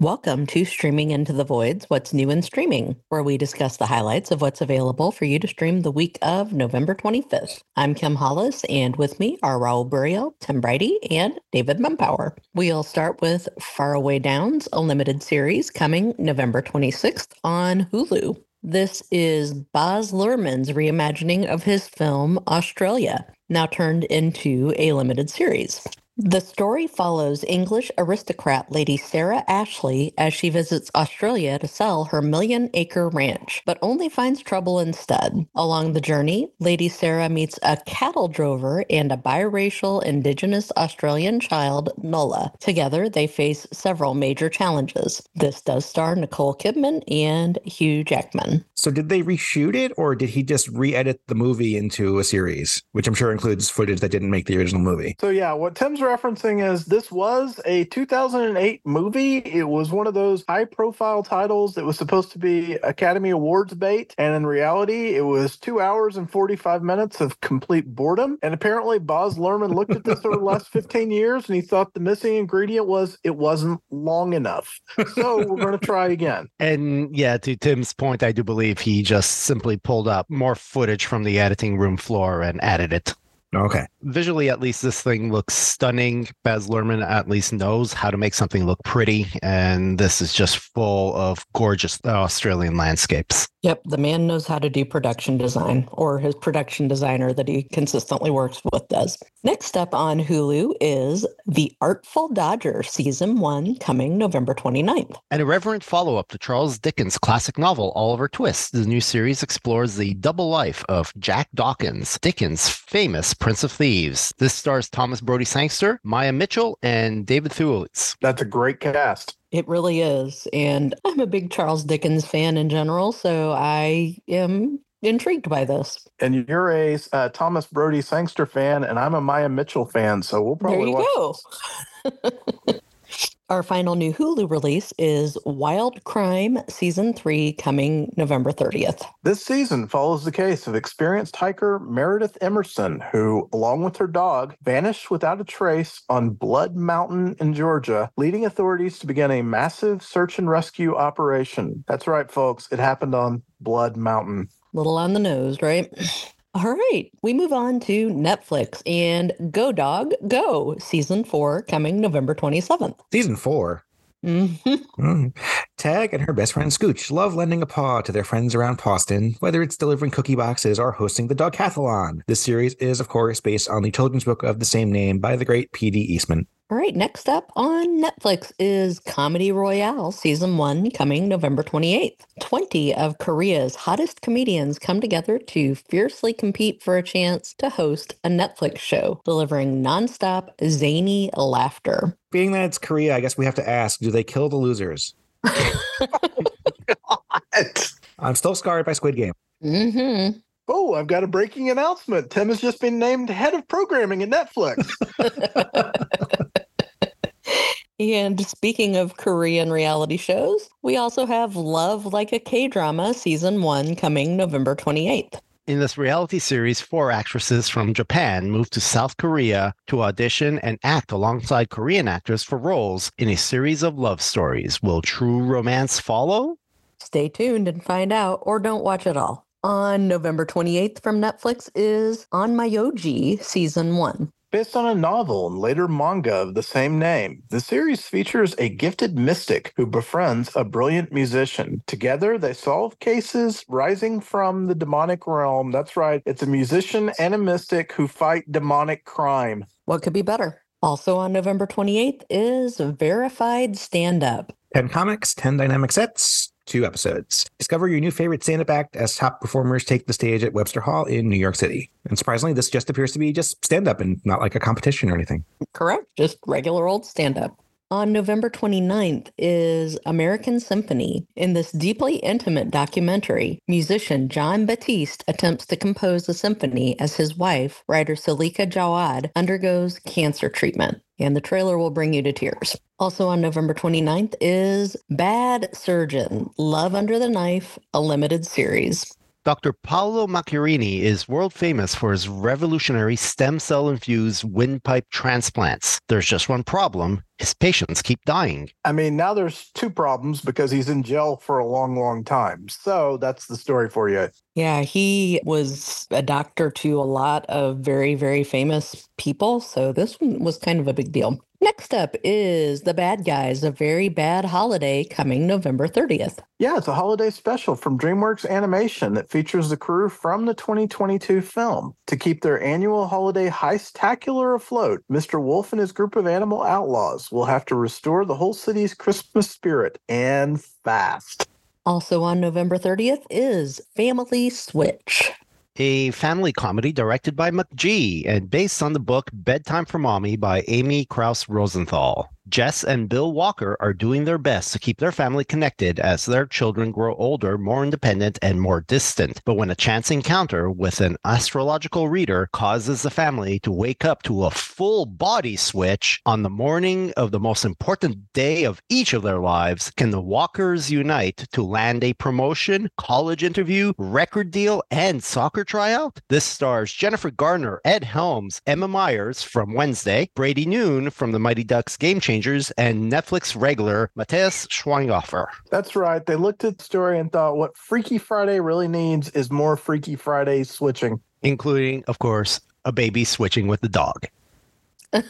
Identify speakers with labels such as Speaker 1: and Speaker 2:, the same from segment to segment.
Speaker 1: Welcome to Streaming Into the Voids What's New in Streaming, where we discuss the highlights of what's available for you to stream the week of November 25th. I'm Kim Hollis, and with me are Raul Buriel, Tim Briody, and David Mumpower. We'll start with Faraway Downs, a limited series coming November 26th on Hulu. This is Baz Luhrmann's reimagining of his film Australia, now turned into a limited series. The story follows English aristocrat Lady Sarah Ashley as she visits Australia to sell her million acre ranch, but only finds trouble instead. Along the journey, Lady Sarah meets a cattle drover and a biracial Indigenous Australian child, Nola. Together, they face several major challenges. This does star Nicole Kidman and Hugh Jackman.
Speaker 2: So, did they reshoot it or did he just re edit the movie into a series, which I'm sure includes footage that didn't make the original movie?
Speaker 3: So, yeah, what Tim's referencing is this was a 2008 movie. It was one of those high profile titles that was supposed to be Academy Awards bait. And in reality, it was two hours and 45 minutes of complete boredom. And apparently, Baz Luhrmann looked at this over the last 15 years and he thought the missing ingredient was it wasn't long enough. So, we're going to try again.
Speaker 4: And yeah, to Tim's point, I do believe he just simply pulled up more footage from the editing room floor and added it.
Speaker 2: Okay.
Speaker 4: Visually, at least this thing looks stunning. Baz Luhrmann at least knows how to make something look pretty, and this is just full of gorgeous Australian landscapes.
Speaker 1: Yep, the man knows how to do production design, or his production designer that he consistently works with does. Next up on Hulu is The Artful Dodger, Season 1, coming November 29th.
Speaker 4: An irreverent follow up to Charles Dickens' classic novel, Oliver Twist. The new series explores the double life of Jack Dawkins, Dickens' famous Prince of Thieves. This stars Thomas Brodie Sangster, Maya Mitchell, and David Thewlis.
Speaker 3: That's a great cast.
Speaker 1: It really is. And I'm a big Charles Dickens fan in general, so I am intrigued by this.
Speaker 3: And you're a uh, Thomas Brodie Sangster fan, and I'm a Maya Mitchell fan, so we'll probably
Speaker 1: there you
Speaker 3: watch
Speaker 1: go. Our final new Hulu release is Wild Crime Season 3 coming November 30th.
Speaker 3: This season follows the case of experienced hiker Meredith Emerson, who, along with her dog, vanished without a trace on Blood Mountain in Georgia, leading authorities to begin a massive search and rescue operation. That's right, folks. It happened on Blood Mountain.
Speaker 1: Little on the nose, right? All right, we move on to Netflix and Go Dog Go season four coming November 27th.
Speaker 2: Season 4
Speaker 1: Mm-hmm.
Speaker 2: Mm. Tag and her best friend Scooch love lending a paw to their friends around Boston, whether it's delivering cookie boxes or hosting the Dogcathlon. This series is, of course, based on the children's book of the same name by the great P.D. Eastman.
Speaker 1: All right, next up on Netflix is Comedy Royale Season 1 coming November 28th. 20 of Korea's hottest comedians come together to fiercely compete for a chance to host a Netflix show, delivering nonstop zany laughter.
Speaker 2: Being that it's Korea, I guess we have to ask do they kill the losers? I'm still scarred by Squid Game.
Speaker 1: Mm-hmm.
Speaker 3: Oh, I've got a breaking announcement. Tim has just been named head of programming at Netflix.
Speaker 1: And speaking of Korean reality shows, we also have Love Like a K Drama Season 1 coming November 28th.
Speaker 4: In this reality series, four actresses from Japan moved to South Korea to audition and act alongside Korean actors for roles in a series of love stories. Will true romance follow?
Speaker 1: Stay tuned and find out, or don't watch at all. On November 28th from Netflix is Onmyoji Season 1.
Speaker 3: Based on a novel and later manga of the same name, the series features a gifted mystic who befriends a brilliant musician. Together, they solve cases rising from the demonic realm. That's right, it's a musician and a mystic who fight demonic crime.
Speaker 1: What could be better? Also on November 28th is Verified Stand Up.
Speaker 2: 10 comics, 10 dynamic sets, two episodes. Discover your new favorite stand up act as top performers take the stage at Webster Hall in New York City. And surprisingly, this just appears to be just stand up and not like a competition or anything.
Speaker 1: Correct, just regular old stand up. On November 29th is American Symphony. In this deeply intimate documentary, musician Jon Batiste attempts to compose a symphony as his wife, writer Suleika Jaouad, undergoes cancer treatment. And the trailer will bring you to tears. Also on November 29th is Bad Surgeon Love Under the Knife, a limited series.
Speaker 4: Dr. Paolo Macchiarini is world famous for his revolutionary stem cell infused windpipe transplants. There's just one problem his patients keep dying.
Speaker 3: I mean, now there's two problems because he's in jail for a long, long time. So that's the story for you.
Speaker 1: Yeah, he was a doctor to a lot of very, very famous people. So this one was kind of a big deal. Next up is The Bad Guys, a very bad holiday coming November 30th.
Speaker 3: Yeah, it's a holiday special from DreamWorks Animation that features the crew from the 2022 film. To keep their annual holiday heist-tacular afloat, Mr. Wolf and his group of animal outlaws will have to restore the whole city's Christmas spirit and fast.
Speaker 1: Also on November 30th is Family Switch
Speaker 4: a family comedy directed by McG and based on the book Bedtime for Mommy by Amy Krouse Rosenthal. Jess and Bill Walker are doing their best to keep their family connected as their children grow older, more independent, and more distant. But when a chance encounter with an astrological reader causes the family to wake up to a full body switch on the morning of the most important day of each of their lives, can the Walkers unite to land a promotion, college interview, record deal, and soccer tryout? This stars Jennifer Garner, Ed Helms, Emma Myers from Wednesday, Brady Noon from the Mighty Ducks Game Changers, and Netflix regular Matthias Schweighöfer.
Speaker 3: That's right. They looked at the story and thought what Freaky Friday really needs is more Freaky Friday switching.
Speaker 4: Including, of course, a baby switching with the dog.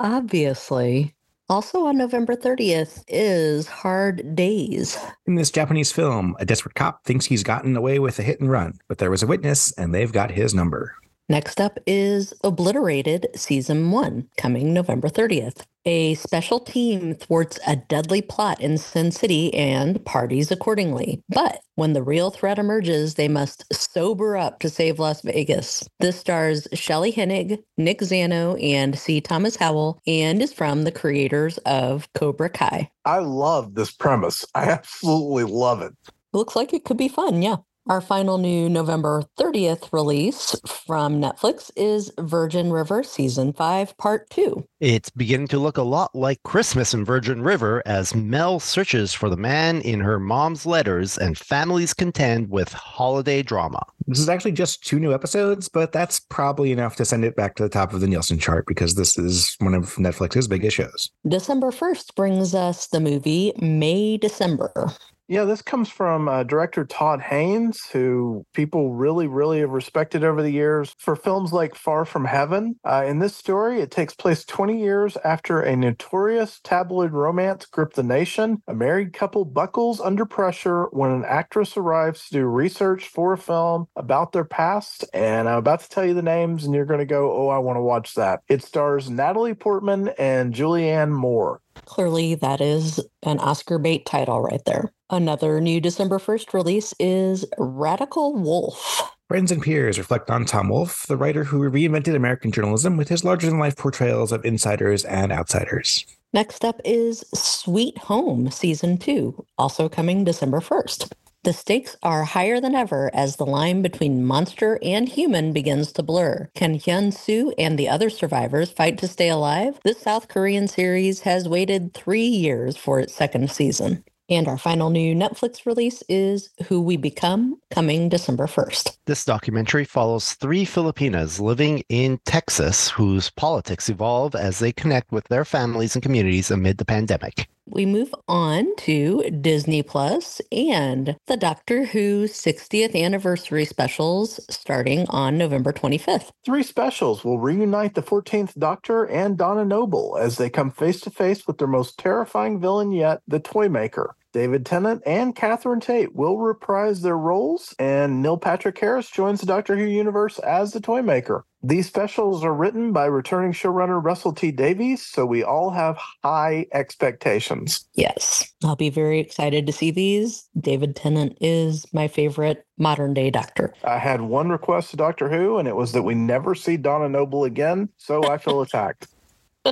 Speaker 1: Obviously. Also on November 30th is Hard Days.
Speaker 2: In this Japanese film, a desperate cop thinks he's gotten away with a hit and run, but there was a witness and they've got his number.
Speaker 1: Next up is Obliterated Season 1, coming November 30th. A special team thwarts a deadly plot in Sin City and parties accordingly. But when the real threat emerges, they must sober up to save Las Vegas. This stars Shelley Hennig, Nick Zano, and C. Thomas Howell, and is from the creators of Cobra Kai.
Speaker 3: I love this premise. I absolutely love it.
Speaker 1: Looks like it could be fun, yeah. Our final new November 30th release from Netflix is Virgin River Season 5, Part 2.
Speaker 4: It's beginning to look a lot like Christmas in Virgin River as Mel searches for the man in her mom's letters and families contend with holiday drama.
Speaker 2: This is actually just two new episodes, but that's probably enough to send it back to the top of the Nielsen chart because this is one of Netflix's biggest shows.
Speaker 1: December 1st brings us the movie May December.
Speaker 3: Yeah, this comes from uh, director Todd Haynes, who people really, really have respected over the years for films like Far From Heaven. Uh, in this story, it takes place 20 years after a notorious tabloid romance gripped the nation. A married couple buckles under pressure when an actress arrives to do research for a film about their past. And I'm about to tell you the names, and you're going to go, oh, I want to watch that. It stars Natalie Portman and Julianne Moore.
Speaker 1: Clearly, that is an Oscar bait title right there. Another new December 1st release is Radical Wolfe.
Speaker 2: Friends and peers reflect on Tom Wolfe, the writer who reinvented American journalism with his larger than life portrayals of insiders and outsiders.
Speaker 1: Next up is Sweet Home Season 2, also coming December 1st. The stakes are higher than ever as the line between monster and human begins to blur. Can Hyun Soo and the other survivors fight to stay alive? This South Korean series has waited three years for its second season. And our final new Netflix release is Who We Become, coming December 1st.
Speaker 4: This documentary follows three Filipinas living in Texas whose politics evolve as they connect with their families and communities amid the pandemic.
Speaker 1: We move on to Disney Plus and the Doctor Who 60th anniversary specials starting on November 25th.
Speaker 3: Three specials will reunite the 14th Doctor and Donna Noble as they come face to face with their most terrifying villain yet, the Toymaker. David Tennant and Catherine Tate will reprise their roles, and Neil Patrick Harris joins the Doctor Who universe as the Toymaker. These specials are written by returning showrunner Russell T Davies, so we all have high expectations.
Speaker 1: Yes, I'll be very excited to see these. David Tennant is my favorite modern day Doctor.
Speaker 3: I had one request to Doctor Who, and it was that we never see Donna Noble again, so I feel attacked.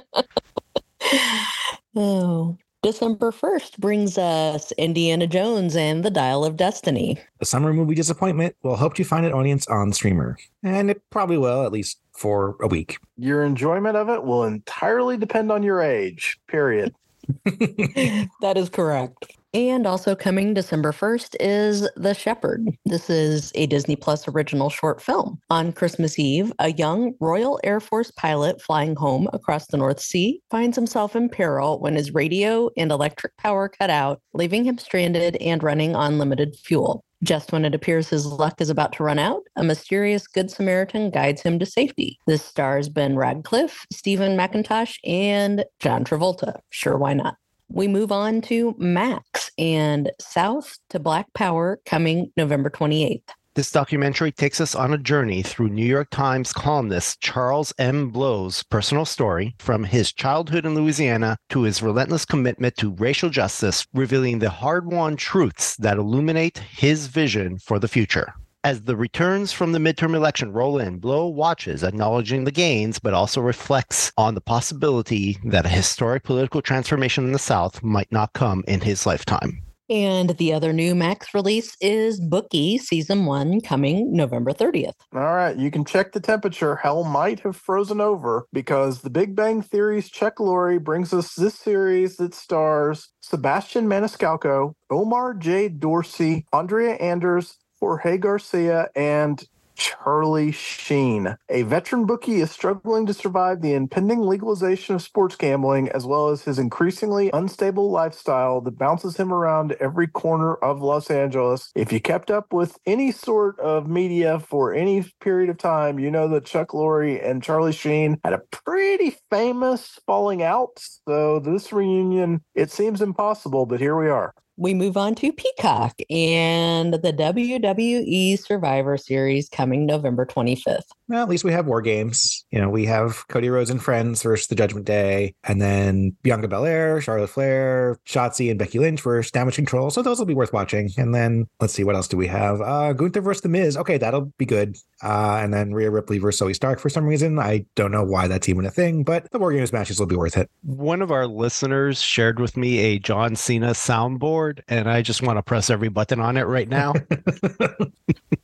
Speaker 1: oh, December 1st brings us Indiana Jones and the Dial of Destiny.
Speaker 2: The summer movie disappointment will help you find an audience on streamer. And it probably will, at least for a week.
Speaker 3: Your enjoyment of it will entirely depend on your age, period.
Speaker 1: that is correct. And also coming December 1st is The Shepherd. Mm. This is a Disney Plus original short film. On Christmas Eve, a young Royal Air Force pilot flying home across the North Sea finds himself in peril when his radio and electric power cut out, leaving him stranded and running on limited fuel. Just when it appears his luck is about to run out, a mysterious Good Samaritan guides him to safety. This stars Ben Radcliffe, Steven Mackintosh, and John Travolta. Sure, why not? We move on to Max and South to Black Power coming November 28th.
Speaker 4: This documentary takes us on a journey through New York Times columnist Charles M. Blow's personal story from his childhood in Louisiana to his relentless commitment to racial justice, revealing the hard won truths that illuminate his vision for the future. As the returns from the midterm election roll in, Blow watches, acknowledging the gains, but also reflects on the possibility that a historic political transformation in the South might not come in his lifetime.
Speaker 1: And the other new Max release is Bookie Season 1 coming November 30th.
Speaker 3: All right, you can check the temperature. Hell might have frozen over because The Big Bang Theory's Chuck Lorre brings us this series that stars Sebastian Maniscalco, Omar J. Dorsey, Andrea Anders, Jorge Garcia, and Charlie Sheen. A veteran bookie is struggling to survive the impending legalization of sports gambling, as well as his increasingly unstable lifestyle that bounces him around every corner of Los Angeles. If you kept up with any sort of media for any period of time, you know that Chuck Lorre and Charlie Sheen had a pretty famous falling out. So this reunion, it seems impossible, but here we are
Speaker 1: we move on to Peacock and the WWE Survivor Series coming November 25th.
Speaker 2: Well, at least we have War Games. You know, we have Cody Rhodes and Friends versus the Judgment Day, and then Bianca Belair, Charlotte Flair, Shotzi, and Becky Lynch versus Damage Control. So those will be worth watching. And then let's see, what else do we have? Uh, Gunther versus The Miz. Okay, that'll be good. Uh, and then Rhea Ripley versus Zoey Stark for some reason. I don't know why that's even a thing, but the War Games matches will be worth it.
Speaker 4: One of our listeners shared with me a John Cena soundboard, and I just want to press every button on it right now.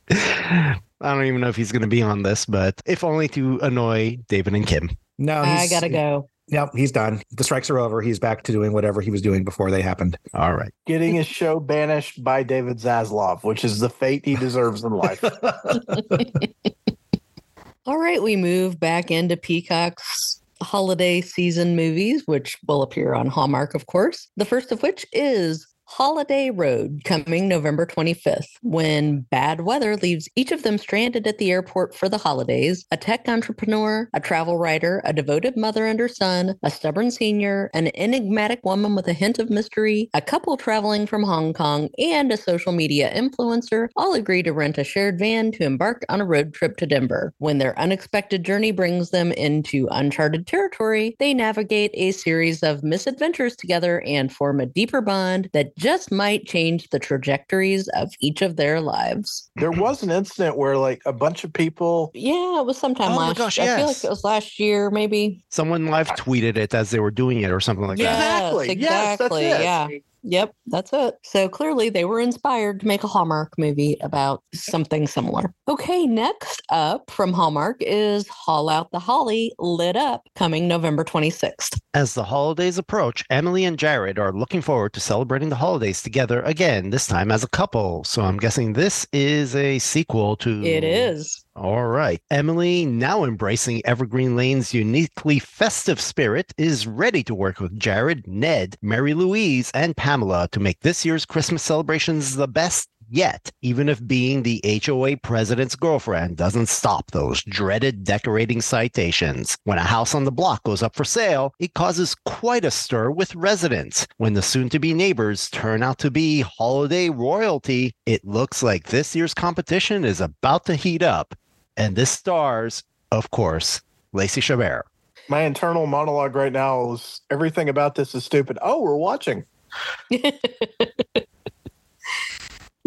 Speaker 4: I don't even know if he's going to be on this, but if only to annoy David and Kim.
Speaker 2: No,
Speaker 1: I gotta go.
Speaker 2: Yep, he's done. The strikes are over. He's back to doing whatever he was doing before they happened.
Speaker 4: All right.
Speaker 3: Getting his show banished by David Zaslav, which is the fate he deserves in life.
Speaker 1: All right, we move back into Peacock's holiday season movies, which will appear on Hallmark, of course. The first of which is Holiday Road coming November 25th. When bad weather leaves each of them stranded at the airport for the holidays, a tech entrepreneur, a travel writer, a devoted mother and her son, a stubborn senior, an enigmatic woman with a hint of mystery, a couple traveling from Hong Kong, and a social media influencer all agree to rent a shared van to embark on a road trip to Denver. When their unexpected journey brings them into uncharted territory, they navigate a series of misadventures together and form a deeper bond that just might change the trajectories of each of their lives.
Speaker 3: There was an incident where like a bunch of people
Speaker 1: Yeah, it was sometime
Speaker 4: Oh my
Speaker 1: last
Speaker 4: gosh,
Speaker 1: I feel like it was last year, maybe.
Speaker 4: Someone live tweeted it as they were doing it or something like
Speaker 1: Yeah.
Speaker 4: that.
Speaker 3: Exactly.
Speaker 1: Yes,
Speaker 3: Yes, that's
Speaker 1: exactly,
Speaker 3: it.
Speaker 1: yeah. Yep, that's it. So clearly they were inspired to make a Hallmark movie about something similar. Okay, next up from Hallmark is Haul Out the Holly Lit Up coming November 26th.
Speaker 4: As the holidays approach, Emily and Jared are looking forward to celebrating the holidays together again, this time as a couple. So I'm guessing this is a sequel to.
Speaker 1: It is.
Speaker 4: All right. Emily, now embracing Evergreen Lane's uniquely festive spirit, is ready to work with Jared, Ned, Mary Louise, and Pamela to make this year's Christmas celebrations the best yet, even if being the HOA president's girlfriend doesn't stop those dreaded decorating citations. When a house on the block goes up for sale, it causes quite a stir with residents. When the soon to be neighbors turn out to be holiday royalty, it looks like this year's competition is about to heat up. And this stars, of course, Lacey Chabert.
Speaker 3: My internal monologue right now is everything about this is stupid. Oh, we're watching.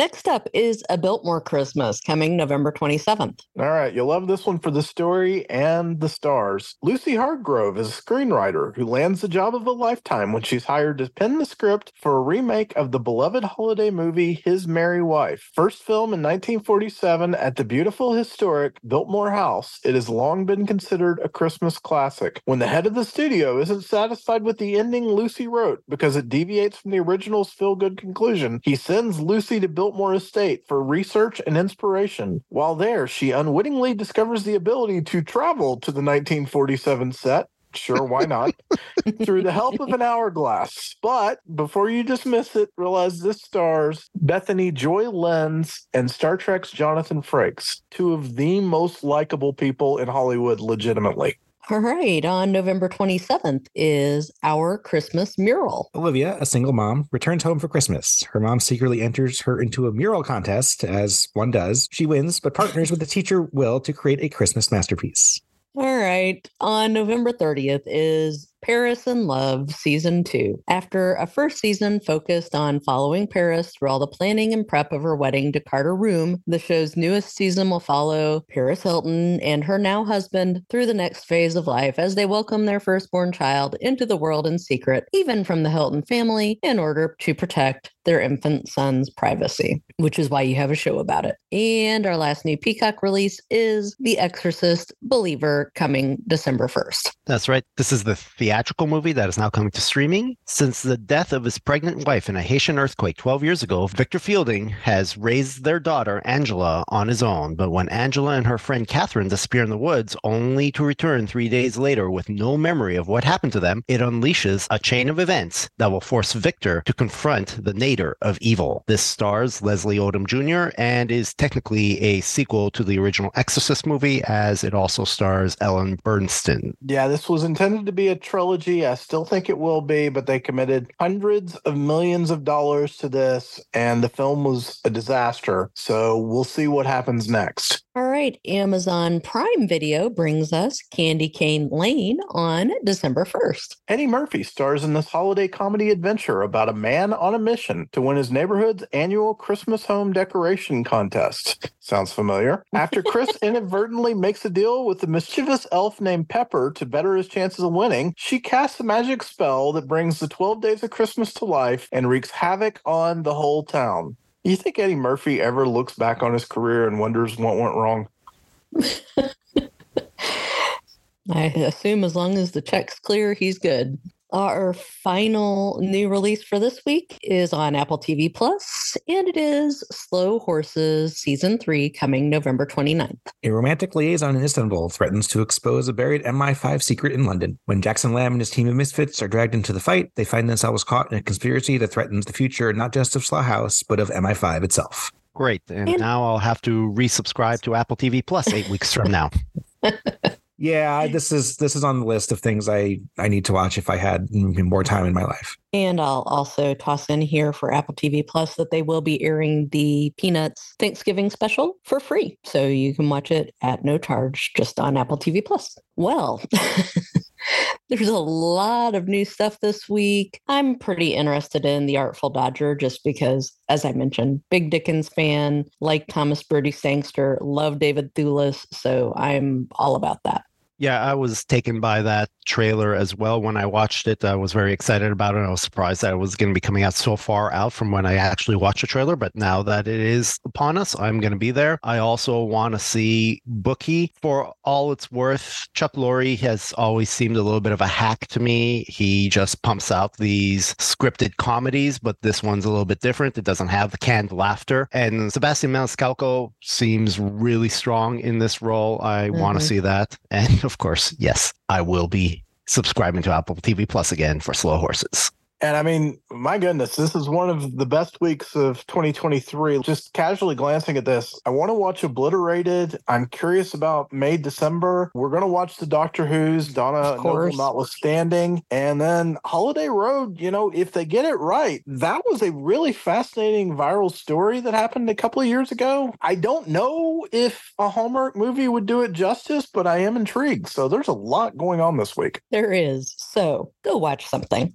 Speaker 1: Next up is A Biltmore Christmas coming November 27th.
Speaker 3: All right, you'll love this one for the story and the stars. Lucy Hargrove is a screenwriter who lands the job of a lifetime when she's hired to pen the script for a remake of the beloved holiday movie His Merry Wife. First film in 1947 at the beautiful historic Biltmore House, it has long been considered a Christmas classic. When the head of the studio isn't satisfied with the ending Lucy wrote because it deviates from the original's feel good conclusion, he sends Lucy to Biltmore Biltmore Estate for research and inspiration. While there, she unwittingly discovers the ability to travel to the 1947 set Sure, why not? Through the help of an hourglass. But before you dismiss it, realize this stars Bethany Joy Lenz and Star Trek's Jonathan Frakes, two of the most likable people in Hollywood, legitimately.
Speaker 1: All right. On November 27th is our Christmas mural.
Speaker 2: Olivia, a single mom, returns home for Christmas. Her mom secretly enters her into a mural contest, as one does. She wins, but partners with the teacher Will to create a Christmas masterpiece.
Speaker 1: All right. On November 30th is Paris in Love Season 2. After a first season focused on following Paris through all the planning and prep of her wedding to Carter Reum, the show's newest season will follow Paris Hilton and her now husband through the next phase of life as they welcome their firstborn child into the world in secret, even from the Hilton family, in order to protect their infant son's privacy, which is why you have a show about it. And our last new Peacock release is The Exorcist Believer coming December 1st.
Speaker 4: That's right. This is the theatrical movie that is now coming to streaming. Since the death of his pregnant wife in a Haitian earthquake 12 years ago, Victor Fielding has raised their daughter, Angela, on his own. But when Angela and her friend Catherine disappear in the woods, only to return three days later with no memory of what happened to them, it unleashes a chain of events that will force Victor to confront the nadir of evil. This stars Leslie Odom Jr. and is technically a sequel to the original Exorcist movie, as it also stars Ellen Burstyn.
Speaker 3: Yeah, this was intended to be a trilogy. I still think it will be, but they committed hundreds of millions of dollars to this, and the film was a disaster. So we'll see what happens next.
Speaker 1: All right. Amazon Prime Video brings us Candy Cane Lane on December 1st.
Speaker 3: Eddie Murphy stars in this holiday comedy adventure about a man on a mission to win his neighborhood's annual Christmas home decoration contest. Sounds familiar. After Chris inadvertently makes a deal with the mischievous elf named Pepper to better his chances of winning, she casts a magic spell that brings the 12 days of Christmas to life and wreaks havoc on the whole town. You think Eddie Murphy ever looks back on his career and wonders what went wrong?
Speaker 1: I assume as long as the check's clear, he's good. Our final new release for this week is on Apple TV Plus, and it is Slow Horses Season 3 coming November 29th.
Speaker 2: A romantic liaison in Istanbul threatens to expose a buried MI5 secret in London. When Jackson Lamb and his team of misfits are dragged into the fight, they find themselves caught in a conspiracy that threatens the future not just of Slough House, but of MI5 itself.
Speaker 4: Great. And, and now I'll have to resubscribe to Apple TV Plus eight weeks from now.
Speaker 2: Yeah, this is this is on the list of things I I need to watch if I had more time in my life.
Speaker 1: And I'll also toss in here for Apple TV Plus that they will be airing the Peanuts Thanksgiving special for free, so you can watch it at no charge just on Apple TV Plus. Well. There's a lot of new stuff this week. I'm pretty interested in The Artful Dodger just because, as I mentioned, big Dickens fan, like Thomas Brodie Sangster, love David Thewlis. So I'm all about that.
Speaker 4: Yeah, I was taken by that trailer as well when I watched it. I was very excited about it. I was surprised that it was going to be coming out so far out from when I actually watched the trailer. But now that it is upon us, I'm going to be there. I also want to see Bookie for all it's worth. Chuck Lorre has always seemed a little bit of a hack to me. He just pumps out these scripted comedies, but this one's a little bit different. It doesn't have the canned laughter. And Sebastian Maniscalco seems really strong in this role. I mm-hmm. want to see that. And of course, yes, I will be subscribing to Apple TV Plus again for Slow Horses.
Speaker 3: And I mean, my goodness, this is one of the best weeks of 2023. Just casually glancing at this, I want to watch Obliterated. I'm curious about May, December. We're going to watch the Doctor Who's, Donna Noble notwithstanding. And then Holiday Road, you know, if they get it right, that was a really fascinating viral story that happened a couple of years ago. I don't know if a Hallmark movie would do it justice, but I am intrigued. So there's a lot going on this week.
Speaker 1: There is. So go watch something.